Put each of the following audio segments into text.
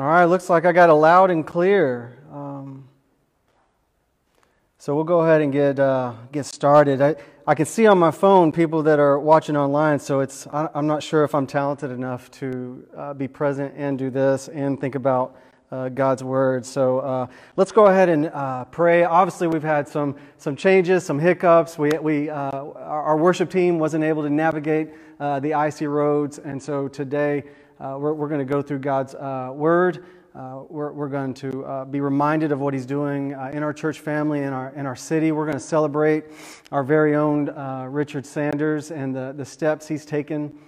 All right, looks like I got a loud and clear. Um, so we'll go ahead and get uh, get started. I, I can see on my phone people that are watching online, so it's I, am not sure if I'm talented enough to uh, be present and do this and think about uh, God's word. So uh, let's go ahead and uh, pray. Obviously, we've had some some changes, some hiccups. We we uh, our worship team wasn't able to navigate the icy roads, and so today. Uh, we're, we're going to go through God's uh, Word. Uh, we're, we're going to uh, be reminded of what He's doing uh, in our church family, in our, in our city. We're going to celebrate our very own uh, Richard Sanders and the, the steps he's taken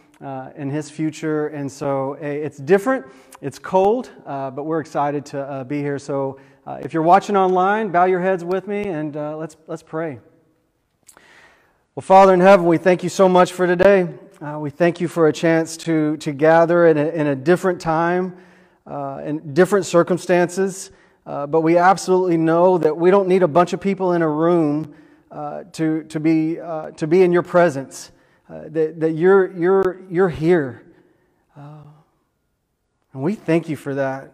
in his future. And so it's different, it's cold, but we're excited to be here. So if you're watching online, bow your heads with me and let's, let's pray. Well, Father in heaven, we thank you so much for today. Uh, we thank you for a chance to, to gather in a, in a different time, uh, in different circumstances. Uh, but we absolutely know that we don't need a bunch of people in a room uh, to, to, be, uh, to be in your presence, uh, that, that you're, you're, you're here. and we thank you for that.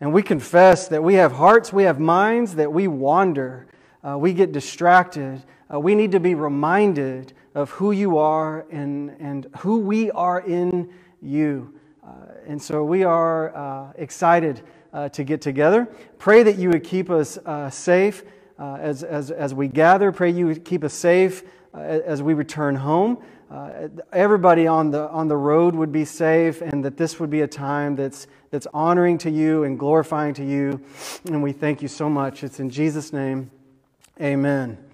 And we confess that we have hearts, we have minds, that we wander, we get distracted. we need to be reminded of who you are and, and who we are in you. Uh, and so we are uh, excited uh, to get together. Pray that you would keep us uh, safe uh, as, as, as we gather. Pray you would keep us safe uh, as we return home. everybody on the, on the road would be safe, and that this would be a time that's, that's honoring to you and glorifying to you. And we thank you so much. It's in Jesus' name. Amen.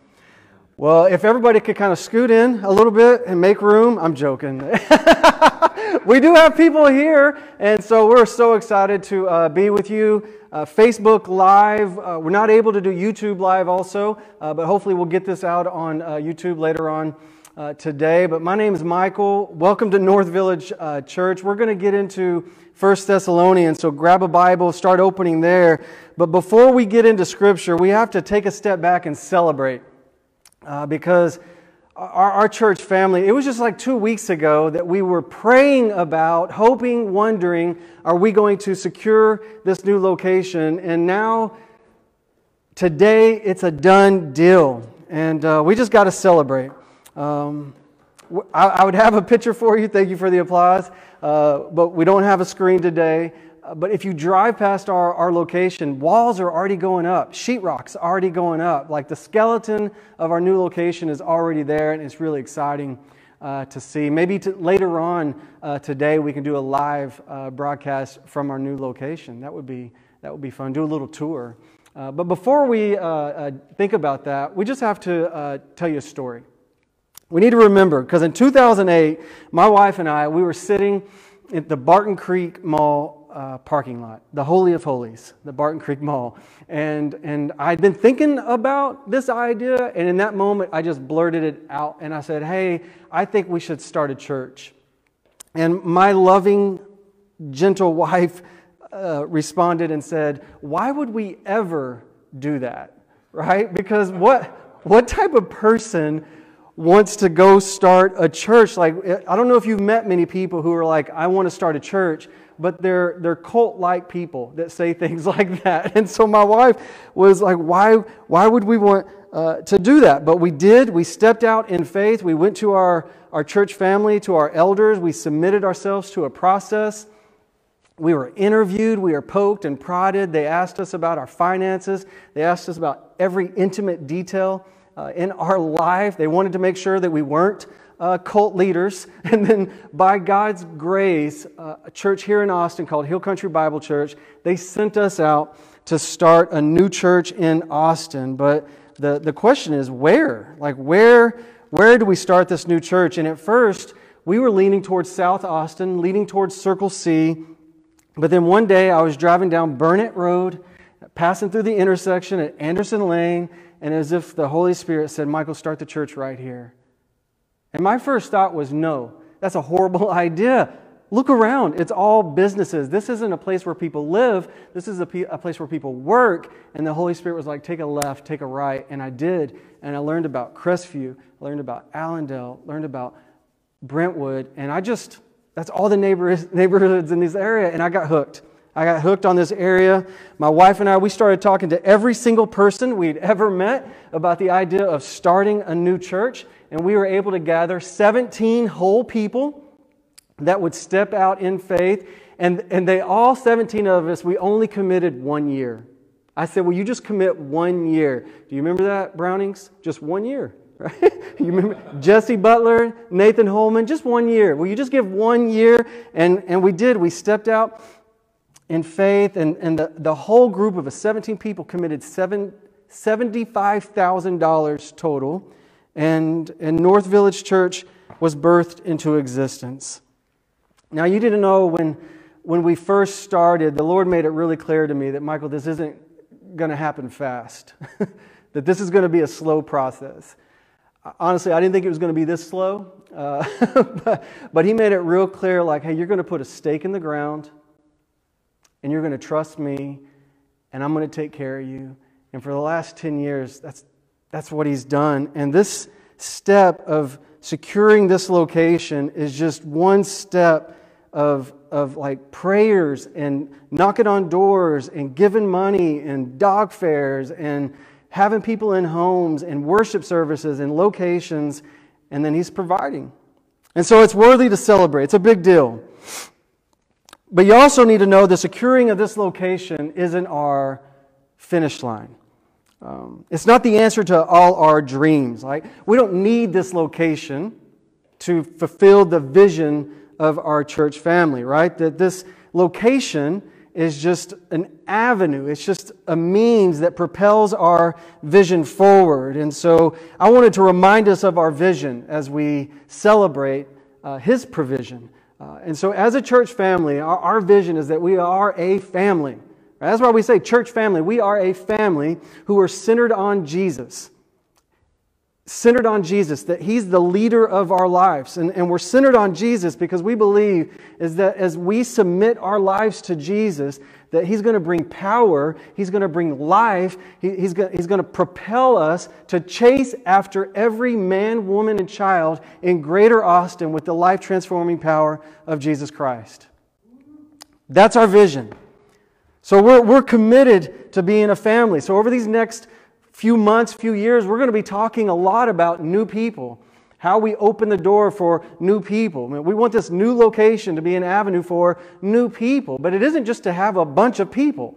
Well, if everybody could kind of scoot in a little bit and make room, I'm joking. we do have people here, and so we're so excited to uh, be with you. Uh, Facebook Live, uh, we're not able to do YouTube Live also, uh, but hopefully we'll get this out on uh, YouTube later on uh, today. But my name is Michael. Welcome to North Village Church. We're going to get into First Thessalonians, so grab a Bible, start opening there. But before we get into Scripture, we have to take a step back and celebrate uh, because our, our church family, it was just like two weeks ago that we were praying about, hoping, wondering, are we going to secure this new location? And now, today, it's a done deal. And uh, we just got to celebrate. Um, I, I, would have a picture for you. Thank you for the applause. Uh, but we don't have a screen today. Uh, but if you drive past our, our location, walls are already going up, sheetrock's already going up. Like the skeleton of our new location is already there, and it's really exciting uh, to see. Maybe to, later on uh, today we can do a live uh, broadcast from our new location. That would be that would be fun. Do a little tour. Uh, but before we uh, think about that, we just have to tell you a story. We need to remember because in 2008, my wife and I we were sitting at the Barton Creek Mall uh, parking lot, the Holy of Holies, the Barton Creek Mall. And, and I'd been thinking about this idea, and in that moment, I just blurted it out and I said, Hey, I think we should start a church. And my loving, gentle wife uh, responded and said, Why would we ever do that? Right? Because what, what type of person wants to go start a church? Like, I don't know if you've met many people who are like, I want to start a church but they're, they're cult like people that say things like that. And so my wife was like, why, why would we want uh, to do that? But we did. We stepped out in faith. We went to our, our church family, to our elders. We submitted ourselves to a process. We were interviewed, we were poked and prodded. They asked us about our finances, they asked us about every intimate detail uh, in our life. They wanted to make sure that we weren't uh, cult leaders. And then, by God's grace, uh, a church here in Austin called Hill Country Bible Church, they sent us out to start a new church in Austin. But the, the question is where? Like, where, where do we start this new church? And at first, we were leaning towards South Austin, leaning towards Circle C. But then one day, I was driving down Burnet Road, passing through the intersection at Anderson Lane, and as if the Holy Spirit said, Michael, start the church right here. And my first thought was, no, that's a horrible idea. Look around. It's all businesses. This isn't a place where people live. This is a, a, place where people work. And the Holy Spirit was like, take a left, take a right. And I did. And I learned about Crestview, learned about Allendale, learned about Brentwood. And I just, that's all the neighbors, neighborhoods in this area. And I got hooked. I got hooked on this area. My wife and I, we started talking to every single person we'd ever met about the idea of starting a new church. And we were able to gather 17 whole people that would step out in faith. And, and they all, 17 of us, we only committed one year. I said, Well, you just commit one year. Do you remember that, Brownings? Just one year, right? you remember Jesse Butler, Nathan Holman, just one year. Will you just give one year? And, and we did. We stepped out in faith, and, and the, the whole group of us, 17 people, committed seven, $75,000 total. And, and North Village Church was birthed into existence. Now, you didn't know when, when we first started, the Lord made it really clear to me that, Michael, this isn't going to happen fast, that this is going to be a slow process. Honestly, I didn't think it was going to be this slow, uh, but, but He made it real clear like, hey, you're going to put a stake in the ground and you're going to trust me, and I'm going to take care of you. And for the last 10 years, that's, that's what he's done. And this step of securing this location is just one step of, of like prayers and knocking on doors and giving money and dog fairs and having people in homes and worship services and locations, and then he's providing. And so it's worthy to celebrate. It's a big deal. But you also need to know the securing of this location isn't our finish line. Um, it's not the answer to all our dreams. Like, we don't need this location to fulfill the vision of our church family, right? That this location is just an avenue, it's just a means that propels our vision forward. And so I wanted to remind us of our vision as we celebrate uh, His provision. Uh, and so, as a church family, our, our, vision is that we are a family. That's why we say church family. We are a family who are centered on Jesus. Centered on Jesus, that He's the leader of our lives. And, and we're centered on Jesus because we believe is that as we submit our lives to Jesus, that He's going to bring power, He's going to bring life, he, he's, he's going to propel us to chase after every man, woman, and child in greater Austin with the life transforming power of Jesus Christ. That's our vision. So we're, we're committed to being a family. So over these next few months, few years, we're going to be talking a lot about new people how we open the door for new people. I mean, we want this new location to be an avenue for new people, but it isn't just to have a bunch of people.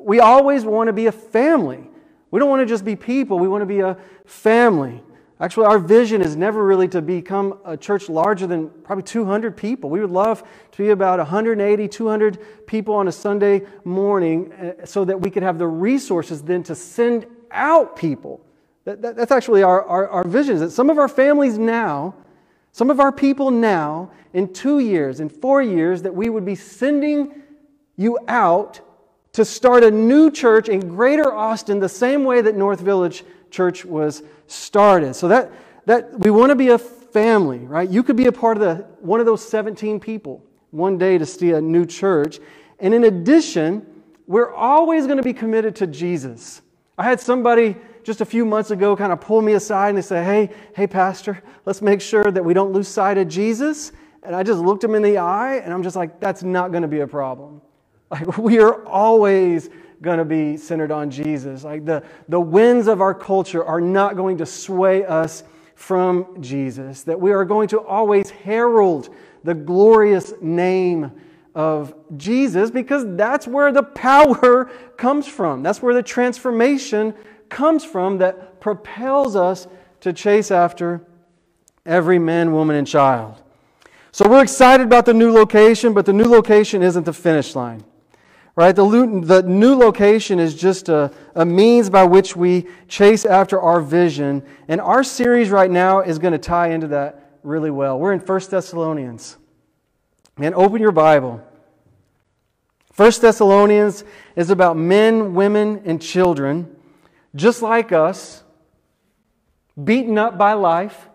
We always want to be a family. We don't want to just be people, we want to be a family. Actually, our vision is never really to become a church larger than probably 200 people. We would love to be about 180, 200 people on a Sunday morning eh, so that we could have the resources then to send out people that, that, that's actually our, our, our vision, is that some of our families now, some of our people now, in two years, in four years, that we would be sending you out to start a new church in Greater Austin the same way that North Village Church was started. So that, that we want to be a family, right? You could be a part of the, one of those 17 people one day to see a new church. And in addition, we're always going to be committed to Jesus. I had somebody just a few months ago kind of pull me aside and they say, Hey, hey, Pastor, let's make sure that we don't lose sight of Jesus. And I just looked him in the eye and I'm just like, That's not going to be a problem. Like, we are always going to be centered on Jesus. Like, the, the winds of our culture are not going to sway us from Jesus, that we are going to always herald the glorious name of Jesus because that's where the power comes from. That's where the transformation comes from that propels us to chase after every man, woman, and child. So we're excited about the new location, but the new location isn't the finish line. Right? The, the new location is just a, a means by which we chase after our vision. And our series right now is going to tie into that really well. We're in 1 Thessalonians. And open your Bible. 1 Thessalonians is about men, women, and children just like us, beaten up by life.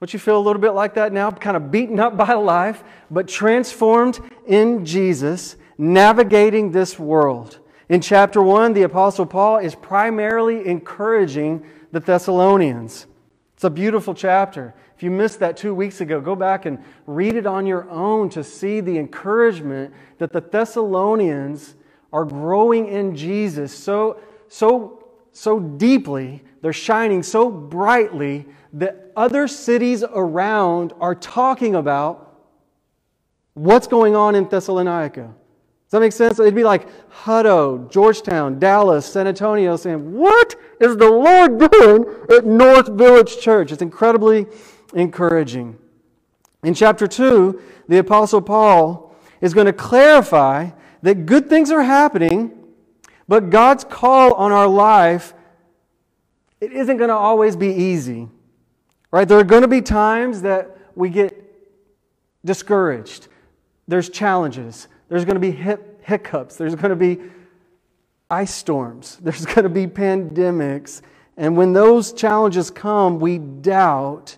Don't you feel a little bit like that now? Kind of beaten up by life, but transformed in Jesus, navigating this world. In chapter 1, the Apostle Paul is primarily encouraging the Thessalonians. It's a beautiful chapter. If you missed that two weeks ago, go back and read it on your own to see the encouragement that the Thessalonians are growing in Jesus so, so, so deeply, they're shining so brightly that other cities around are talking about what's going on in Thessalonica. Does that make sense? It'd be like Hutto, Georgetown, Dallas, San Antonio saying, What is the Lord doing at North Village Church? It's incredibly encouraging. In chapter 2, the Apostle Paul is going to clarify that good things are happening, but God's call on our life it isn't going to always be easy. Right? There are going to be times that we get discouraged. There's challenges. There's going to be hiccups. There's going to be ice storms. There's going to be pandemics. And when those challenges come, we doubt.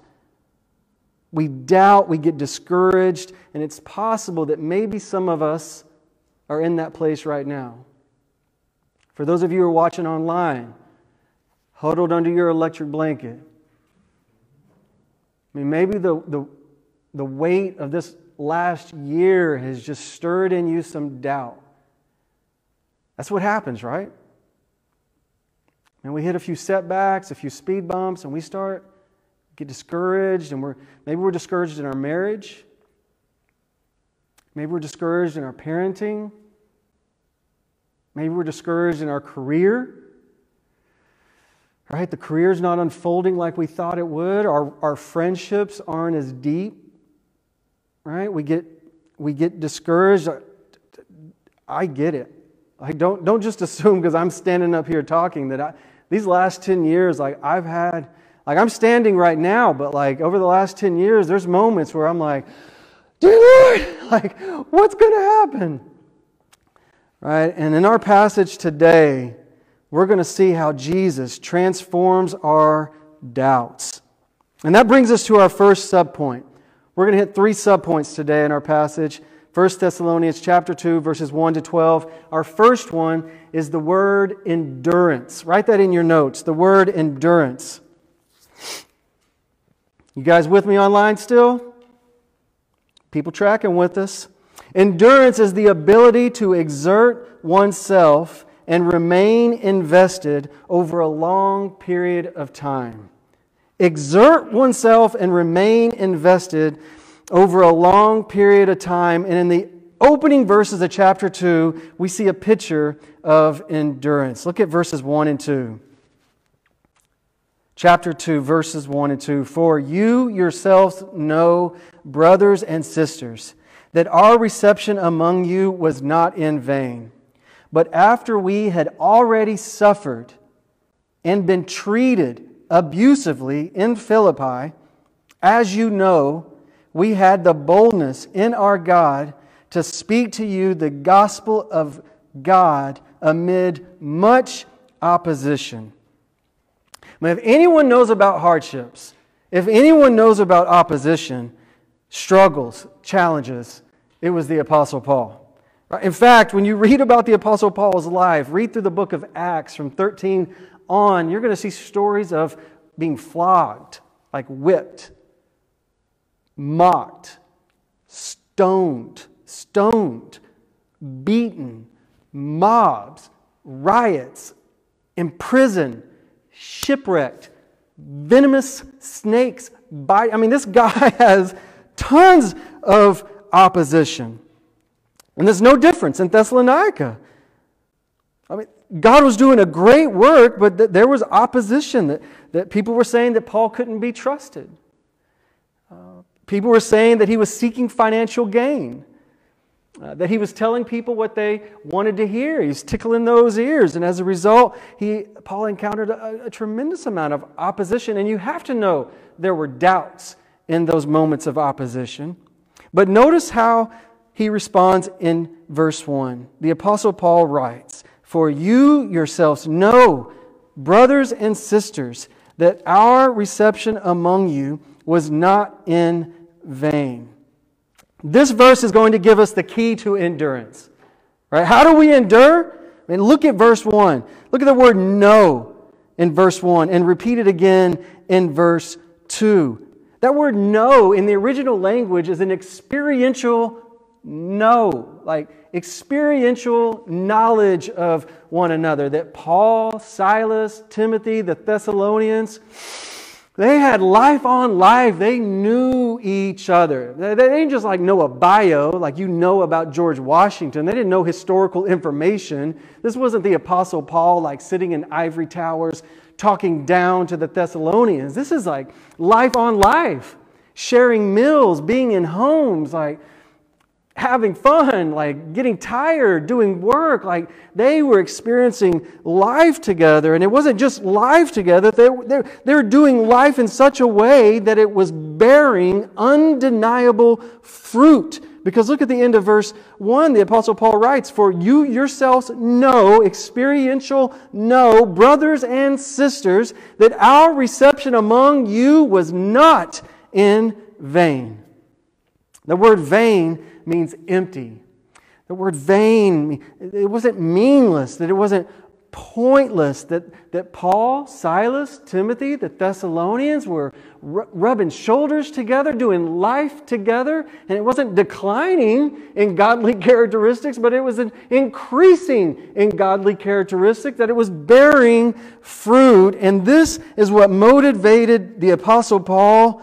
We doubt, we get discouraged, and it's possible that maybe some of us are in that place right now. For those of you who are watching online, huddled under your electric blanket, I mean, maybe the, the, the weight of this last year has just stirred in you some doubt. That's what happens, right? And we hit a few setbacks, a few speed bumps, and we start get discouraged, and we're maybe we're discouraged in our marriage. Maybe we're discouraged in our parenting. Maybe we're discouraged in our career. Right? The career's not unfolding like we thought it would. Our, our friendships aren't as deep right? We get, we get discouraged. I get it. Like, don't, don't just assume because I'm standing up here talking that I, these last 10 years, like, I've had, like, I'm standing right now, but like, over the last 10 years, there's moments where I'm like, dear Lord, like, what's going to happen? Right? And in our passage today, we're going to see how Jesus transforms our doubts. And that brings us to our first subpoint. We're going to hit three subpoints today in our passage. 1 Thessalonians chapter 2 verses 1 to 12. Our first one is the word endurance. Write that in your notes. The word endurance. You guys with me online still? People tracking with us. Endurance is the ability to exert oneself and remain invested over a long period of time exert oneself and remain invested over a long period of time. And in the opening verses of chapter 2, we see a picture of endurance. Look at verses 1 and 2. Chapter 2, verses 1 and 2. For you yourselves know, brothers and sisters, that our reception among you was not in vain. But after we had already suffered and been treated abusively in Philippi, as you know, we had the boldness in our God to speak to you the gospel of God amid much opposition. If anyone knows about hardships, if anyone knows about opposition, struggles, challenges, it was the Apostle Paul. In fact, when you read about the Apostle Paul's life, read through the book of Acts from 13 on, you're going to see stories of being flogged, like whipped, mocked, stoned, stoned, beaten, mobs, riots, imprisoned, shipwrecked, venomous snakes bite. I mean, this guy has tons of opposition. And there's no difference in Thessalonica. I mean, God was doing a great work, but th- there was opposition. That, that people were saying that Paul couldn't be trusted. Uh, people were saying that he was seeking financial gain, uh, that he was telling people what they wanted to hear. He's tickling those ears. And as a result, he, Paul encountered a, a tremendous amount of opposition. And you have to know there were doubts in those moments of opposition. But notice how he responds in verse 1. The Apostle Paul writes, for you yourselves know, brothers and sisters, that our reception among you was not in vain. This verse is going to give us the key to endurance. Right? How do we endure? I mean, look at verse 1. Look at the word know in verse 1 and repeat it again in verse 2. That word know in the original language is an experiential know, like experiential knowledge of one another. That Paul, Silas, Timothy, the Thessalonians, they had life on life. They knew each other. They, didn't just like know a bio, like you know about George Washington. They didn't know historical information. This wasn't the Apostle Paul like sitting in ivory towers talking down to the Thessalonians. This is like life on life, sharing meals, being in homes, like having fun, like getting tired, doing work. Like they were experiencing life together. And it wasn't just life together, they, they, they were doing life in such a way that it was bearing undeniable fruit. Because look at the end of verse 1, the Apostle Paul writes, For you yourselves know, experiential know, brothers and sisters, that our reception among you was not in vain. The word vain means empty. The word vain, it wasn't meaningless, that it wasn't pointless, that, that Paul, Silas, Timothy, the Thessalonians were rubbing shoulders together, doing life together, and it wasn't declining in godly characteristics, but it was an increasing in godly characteristics, that it was bearing fruit. And this is what motivated the Apostle Paul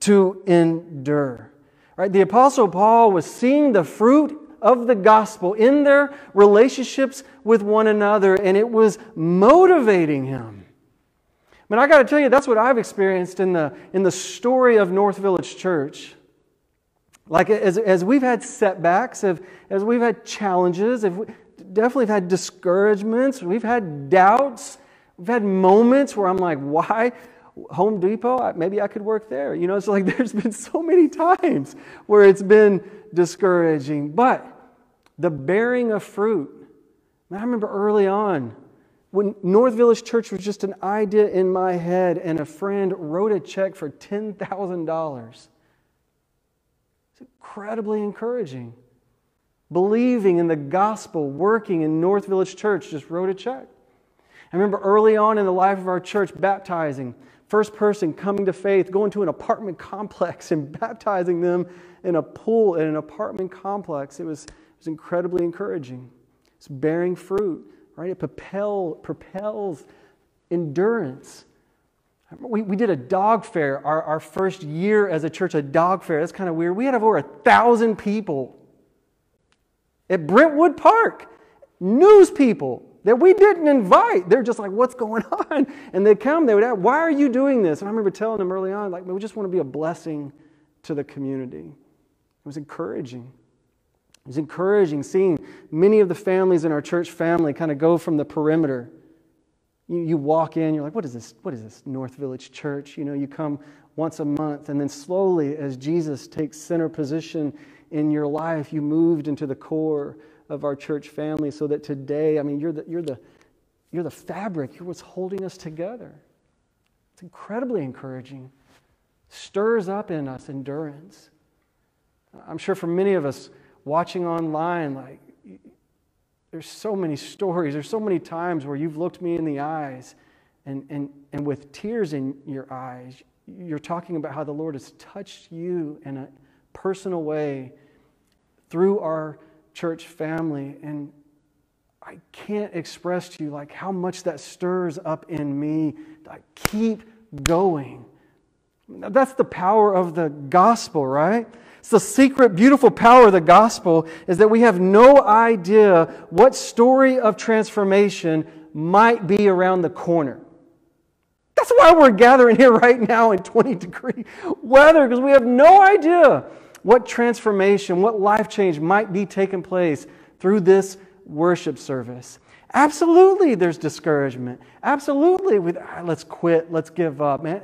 to endure. Right? The Apostle Paul was seeing the fruit of the gospel in their relationships with one another, and it was motivating him. But I got to tell you, that's what I've experienced in the, in the story of North Village Church. Like, as, as we've had setbacks, as, as we've had challenges, if we, definitely have had discouragements, we've had doubts, we've had moments where I'm like, why? Home Depot, maybe I could work there. You know, it's like there's been so many times where it's been discouraging. But the bearing of fruit, I remember early on when North Village Church was just an idea in my head, and a friend wrote a check for $10,000. It's incredibly encouraging. Believing in the gospel, working in North Village Church, just wrote a check. I remember early on in the life of our church baptizing first person coming to faith, going to an apartment complex and baptizing them in a pool in an apartment complex. It was, it was incredibly encouraging. It's bearing fruit, right? It propel, propels endurance. We, we did a dog fair our, our first year as a church, a dog fair. That's kind of weird. We had over a thousand people at Brentwood Park, news people that we didn't invite. They're just like, what's going on? And they come, they would ask, why are you doing this? And I remember telling them early on, like, we just want to be a blessing to the community. It was encouraging. It was encouraging seeing many of the families in our church family kind of go from the perimeter. You, you walk in, you're like, what is this? What is this? North Village Church? You know, you come once a month, and then slowly, as Jesus takes center position in your life, you moved into the core of our church family so that today, I mean, you're the, you're the, you're the fabric, you're what's holding us together. It's incredibly encouraging. Stirs up in us endurance. I'm sure for many of us watching online, like, there's so many stories, there's so many times where you've looked me in the eyes and, and, and with tears in your eyes, you're talking about how the Lord has touched you in a personal way through our church family. And I can't express to you like how much that stirs up in me. I keep going. That's the power of the gospel, right? It's the secret, beautiful power of the gospel is that we have no idea what story of transformation might be around the corner. That's why we're gathering here right now in 20 degree weather, because we have no idea what transformation, what life change might be taking place through this worship service. Absolutely, there's discouragement. Absolutely, with, ah, let's quit, let's give up. Man,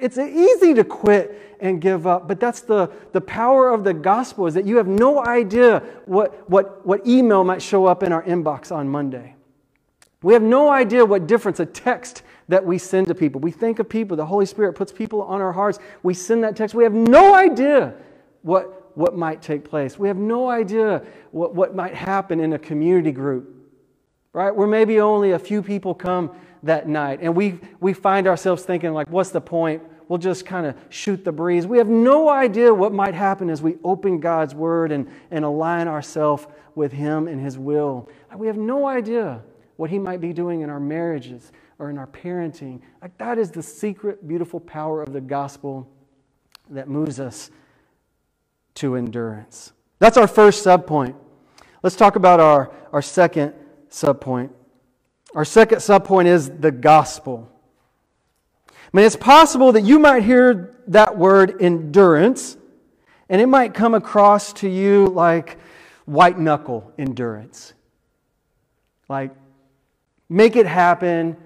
it's easy to quit and give up, but that's the, the power of the gospel is that you have no idea what, what, what email might show up in our inbox on Monday. We have no idea what difference a text that we send to people. We think of people, the Holy Spirit puts people on our hearts. We send that text. We have no idea what, what might take place. We have no idea what, what might happen in a community group, right? Where maybe only a few people come that night. And we, we find ourselves thinking, like, what's the point? we'll just kind of shoot the breeze. We have no idea what might happen as we open God's Word and, and align ourselves with Him and His will. We have no idea what He might be doing in our marriages or in our parenting. Like that is the secret, beautiful power of the gospel that moves us to endurance. That's our first subpoint. Let's talk about our, our second subpoint. Our second subpoint is the gospel. I mean, it's possible that you might hear that word endurance, and it might come across to you like white knuckle endurance. Like, make it happen,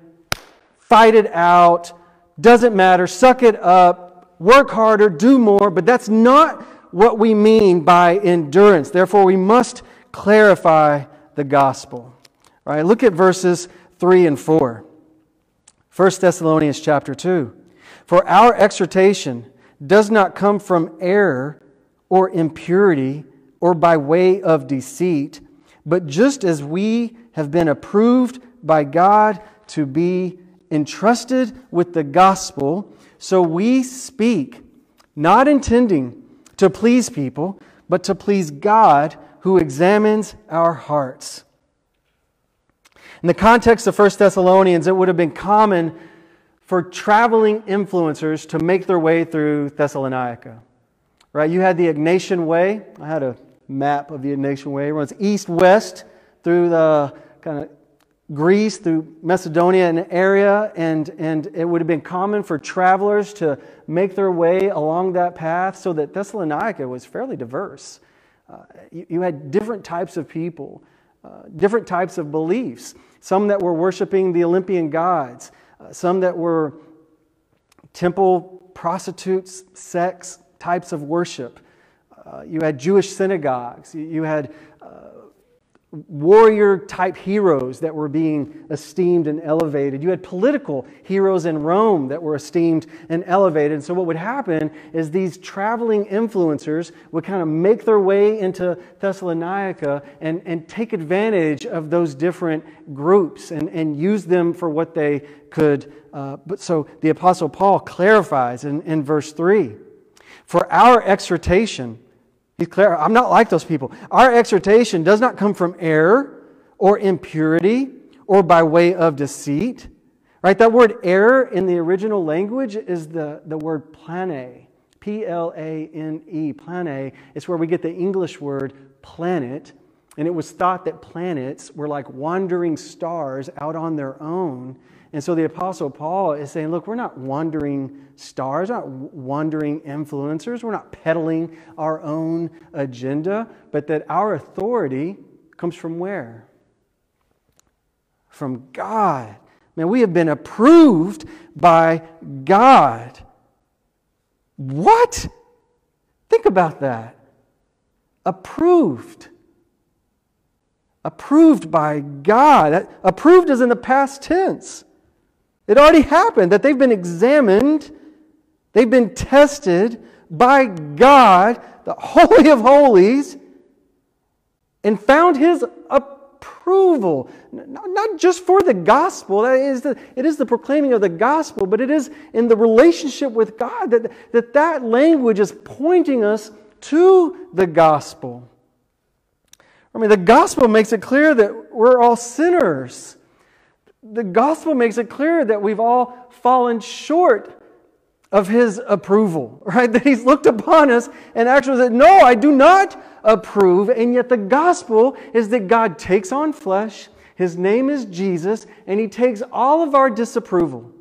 fight it out, doesn't matter, suck it up, work harder, do more, but that's not what we mean by endurance. Therefore, we must clarify the gospel. All right, look at verses 3 and 4. 1 Thessalonians chapter 2. For our exhortation does not come from error or impurity or by way of deceit, but just as we have been approved by God to be entrusted with the gospel, so we speak, not intending to please people, but to please God who examines our hearts. In the context of 1 Thessalonians, it would have been common for traveling influencers to make their way through Thessalonica. Right? You had the Egnatian Way. I had a map of the Egnatian Way. It runs east west through the kind of Greece, through Macedonia and area, and, and it would have been common for travelers to make their way along that path so that Thessalonica was fairly diverse. Uh, you, you, had different types of people, uh, different types of beliefs, some that were worshiping the Olympian gods, uh, some that were temple prostitutes, sex types of worship. Uh, you had Jewish synagogues, you, you had warrior type heroes that were being esteemed and elevated. You had political heroes in Rome that were esteemed and elevated. And so, what would happen is these traveling influencers would kind of make their way into Thessalonica and, and take advantage of those different groups and, and use them for what they could. Uh, but so, the Apostle Paul clarifies in, in verse 3 For our exhortation, Declare, I'm not like those people. Our exhortation does not come from error or impurity or by way of deceit. Right? That word error in the original language is the, the word plane. P L A N E. Plane. It's where we get the English word planet. And it was thought that planets were like wandering stars out on their own. And so the Apostle Paul is saying, look, we're not wandering stars, not wandering influencers, we're not peddling our own agenda, but that our authority comes from where? From God. Man, we have been approved by God. What? Think about that. Approved. Approved by God. Approved is in the past tense. It already happened that they've been examined, they've been tested by God, the Holy of Holies, and found His approval. Not just for the gospel, that is the, it is the proclaiming of the gospel, but it is in the relationship with God that that, that language is pointing us to the gospel. I mean, the gospel makes it clear that we're all sinners the gospel makes it clear that we've all fallen short of his approval, right? That he's looked upon us and actually said, No, I do not approve. And yet the gospel is that God takes on flesh, his name is Jesus, and he takes all of our disapproval,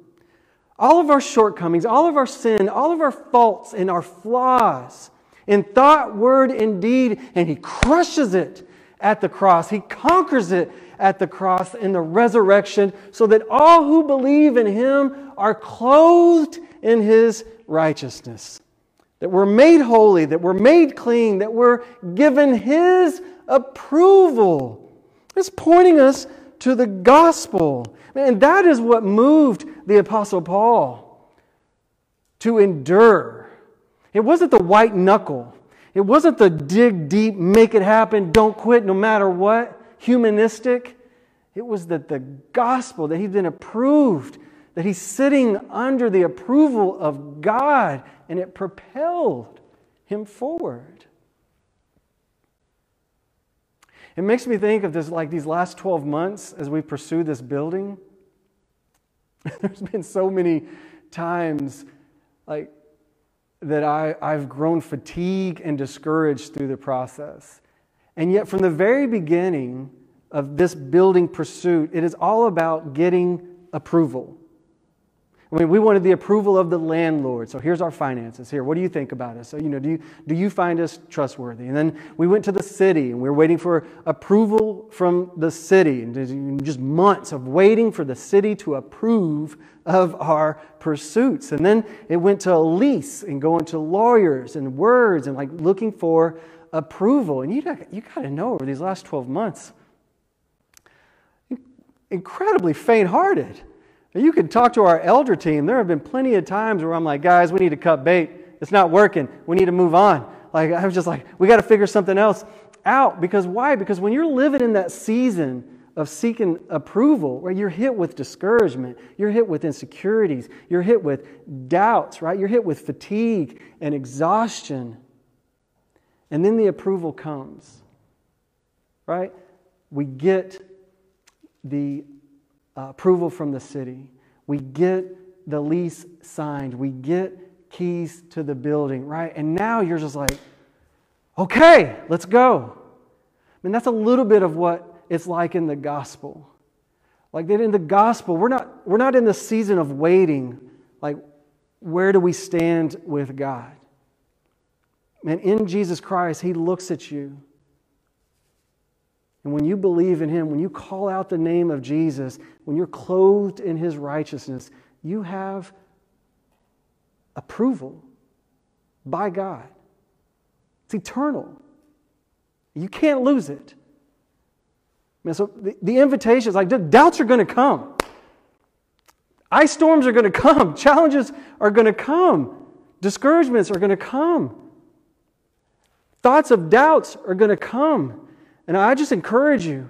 all of our shortcomings, all of our sin, all of our faults and our flaws in thought, word, and deed, and he crushes it at the cross. He conquers it at the cross and the resurrection so that all who believe in him are clothed in his righteousness. That we're made holy, that we're made clean, that we're given his approval. It's pointing us to the gospel. And that is what moved the Apostle Paul to endure. It wasn't the white knuckle. It wasn't the dig deep, make it happen, don't quit no matter what humanistic. It was that the gospel, that he'd been approved, that he's sitting under the approval of God, and it propelled him forward. It makes me think of this like these last 12 months as we pursue this building. There's been so many times like that I, I've grown fatigued and discouraged through the process. And yet, from the very beginning of this building pursuit, it is all about getting approval. I mean, we wanted the approval of the landlord. So here's our finances. Here, what do you think about us? So, you know, do you, do you find us trustworthy? And then we went to the city and we were waiting for approval from the city. And just months of waiting for the city to approve of our pursuits. And then it went to a lease and going to lawyers and words and like looking for approval. And you, you got to know over these last 12 months, incredibly faint hearted. You could talk to our elder team. There have been plenty of times where I'm like, guys, we need to cut bait. It's not working. We need to move on. Like, I was just like, we got to figure something else out. Because why? Because when you're living in that season of seeking approval, where you're hit with discouragement, you're hit with insecurities, you're hit with doubts, right? You're hit with fatigue and exhaustion. And then the approval comes, right? We get the uh, approval from the city. We get the lease signed. We get keys to the building, right? And now you're just like, okay, let's go. I mean, that's a little bit of what it's like in the gospel. Like that in the gospel, we're not, we're not in the season of waiting. Like, where do we stand with God? Man, in Jesus Christ, He looks at you and when you believe in Him, when you call out the name of Jesus, when you're clothed in His righteousness, you have approval by God. It's eternal. You can't lose it. Man, so the, the invitation is like doubts are going to come. Ice storms are going to come. Challenges are going to come. Discouragements are going to come. Thoughts of doubts are going to come. And I just encourage you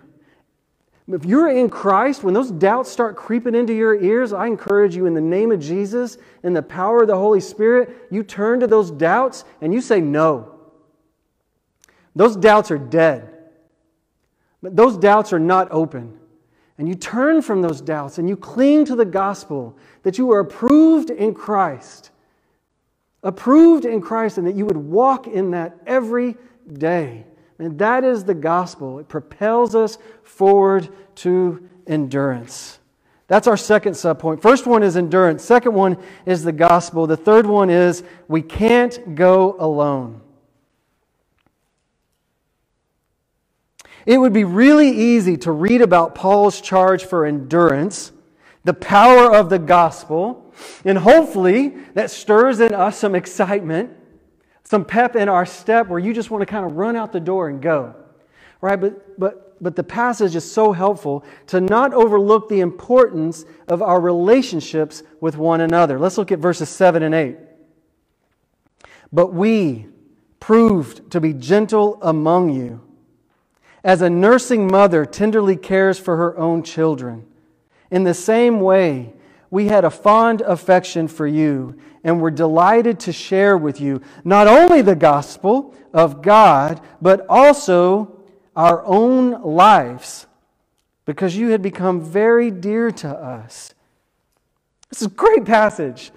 if you're in Christ, when those doubts start creeping into your ears, I encourage you in the name of Jesus and the power of the Holy Spirit, you turn to those doubts and you say no. Those doubts are dead. But those doubts are not open. And you turn from those doubts and you cling to the gospel that you are approved in Christ. Approved in Christ, and that you would walk in that every day. And that is the gospel. It propels us forward to endurance. That's our second subpoint. First one is endurance. Second one is the gospel. The third one is we can't go alone. It would be really easy to read about Paul's charge for endurance, the power of the gospel, and hopefully that stirs in us some excitement some pep in our step where you just want to kind of run out the door and go. Right? But, but, but the passage is so helpful to not overlook the importance of our relationships with one another. Let's look at verses 7 and 8. But we proved to be gentle among you, as a nursing mother tenderly cares for her own children. In the same way, we had a fond affection for you and were delighted to share with you not only the gospel of God, but also our own lives, because you had become very dear to us. This is a great passage.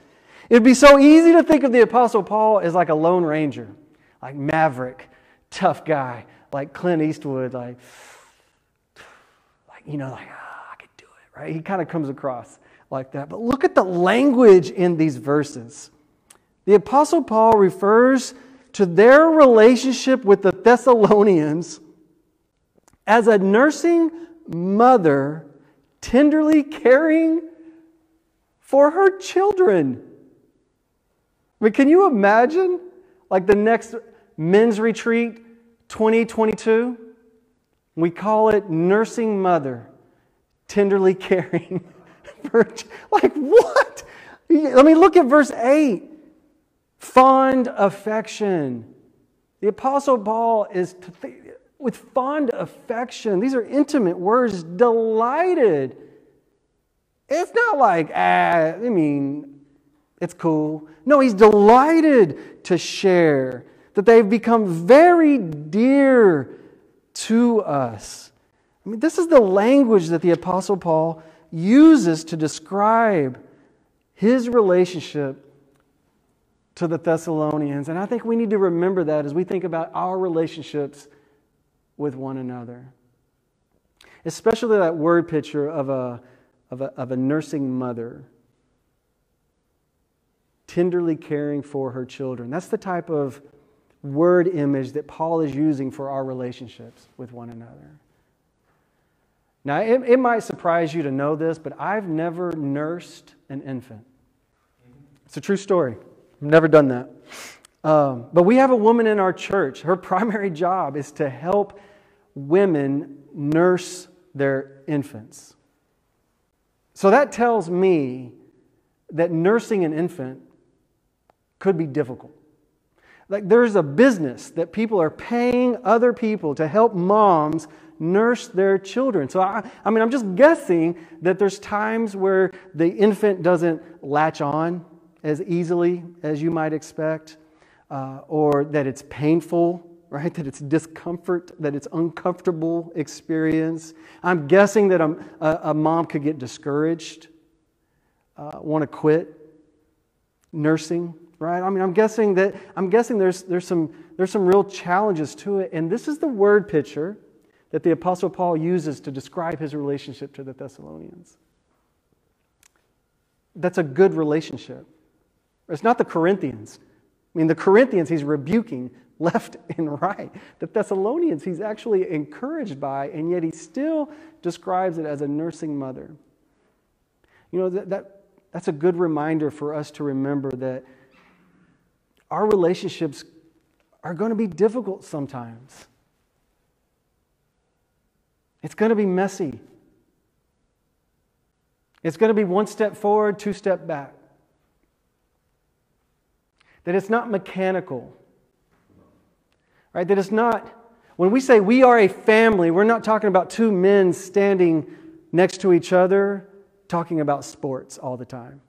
It'd be so easy to think of the Apostle Paul as like a lone ranger, like maverick, tough guy, like Clint Eastwood, like, like you know, like, ah, I could do it, right? He kind of comes across like that. But look at the language in these verses. The Apostle Paul refers to their relationship with the Thessalonians as a nursing mother tenderly caring for her children. I mean, can you imagine like the next men's retreat 2022? We call it Nursing Mother Tenderly Caring like, what? Let me look at verse 8. Fond affection. The Apostle Paul is with fond affection. These are intimate words, delighted. It's not like, ah, I mean, it's cool. No, he's delighted to share that they've become very dear to us. I mean, this is the language that the Apostle Paul uses to describe his relationship to the Thessalonians. And I think we need to remember that as we think about our relationships with one another. Especially that word picture of a, of a, of a nursing mother tenderly caring for her children. That's the type of word image that Paul is using for our relationships with one another. Now, it, it might surprise you to know this, but I've never nursed an infant. It's a true story. I've never done that. Um, but we have a woman in our church. Her primary job is to help women nurse their infants. So that tells me that nursing an infant could be difficult. Like there's a business that people are paying other people to help moms nurse their children. So, I, I mean, I'm just guessing that there's times where the infant doesn't latch on as easily as you might expect, uh, or that it's painful, right? That it's discomfort, that it's uncomfortable experience. I'm guessing that a, a, a mom could get discouraged, uh, want to quit nursing, right? I mean, I'm guessing that I'm guessing there's there's some there's some real challenges to it, and this is the word picture that the Apostle Paul uses to describe his relationship to the Thessalonians. That's a good relationship. It's not the Corinthians. I mean, the Corinthians he's rebuking left and right. The Thessalonians he's actually encouraged by, and yet he still describes it as a nursing mother. You know, that, that, that's a good reminder for us to remember that our relationships are going to be difficult sometimes. It's going to be messy. It's going to be one step forward, two step back. That it's not mechanical. Right? That it's not, when we say we are a family, we're not talking about two men standing next to each other talking about sports all the time.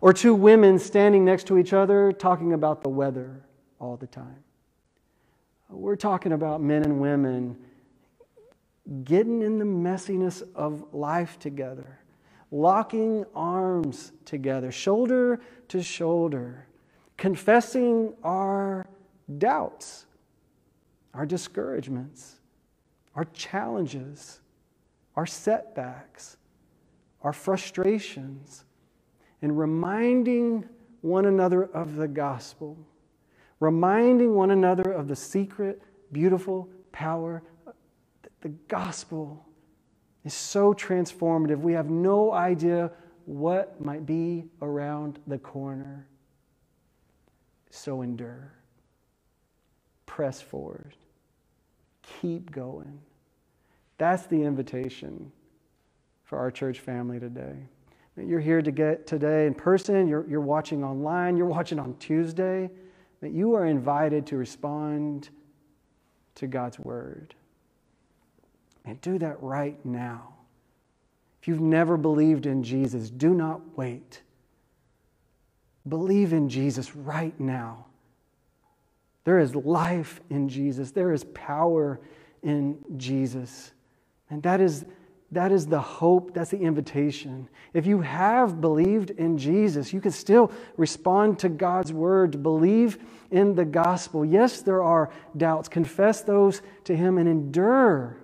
Or two women standing next to each other talking about the weather all the time. We're talking about men and women getting in the messiness of life together, locking arms together, shoulder to shoulder, confessing our doubts, our discouragements, our challenges, our setbacks, our frustrations, and reminding one another of the gospel, reminding one another of the secret, beautiful power the gospel is so transformative. We have no idea what might be around the corner. So endure, press forward, keep going. That's the invitation for our church family today. You're here to get today in person, you're, you're watching online, you're watching on Tuesday, that you are invited to respond to God's word. And do that right now. If you've never believed in Jesus, do not wait. Believe in Jesus right now. There is life in Jesus, there is power in Jesus. And that is, that is the hope, that's the invitation. If you have believed in Jesus, you can still respond to God's word, believe in the gospel. Yes, there are doubts. Confess those to Him and endure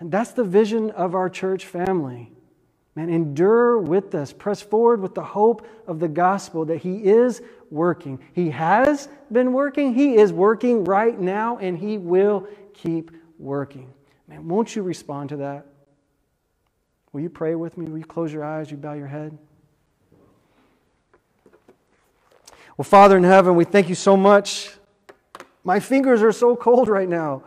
and that's the vision of our church family. Man, endure with us. Press forward with the hope of the gospel that He is working. He has been working, He is working right now, and He will keep working. Man, won't you respond to that? Will you pray with me? Will you close your eyes? You bow your head? Well, Father in heaven, we thank you so much. My fingers are so cold right now.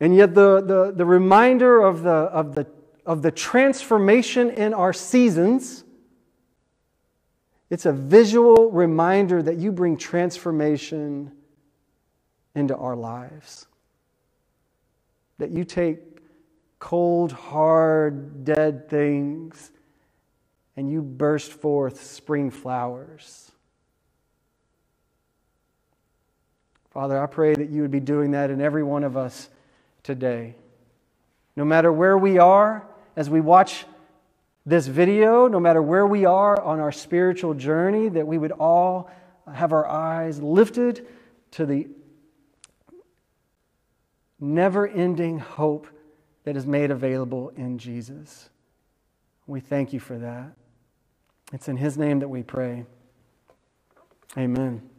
And yet, the, the, the reminder of the, of, the, of the transformation in our seasons, it's a visual reminder that you bring transformation into our lives. That you take cold, hard, dead things, and you burst forth spring flowers. Father, I pray that you would be doing that in every one of us today. No matter where we are as we watch this video, no matter where we are on our spiritual journey, that we would all have our eyes lifted to the never ending hope that is made available in Jesus. We thank you for that. It's in His name that we pray. Amen.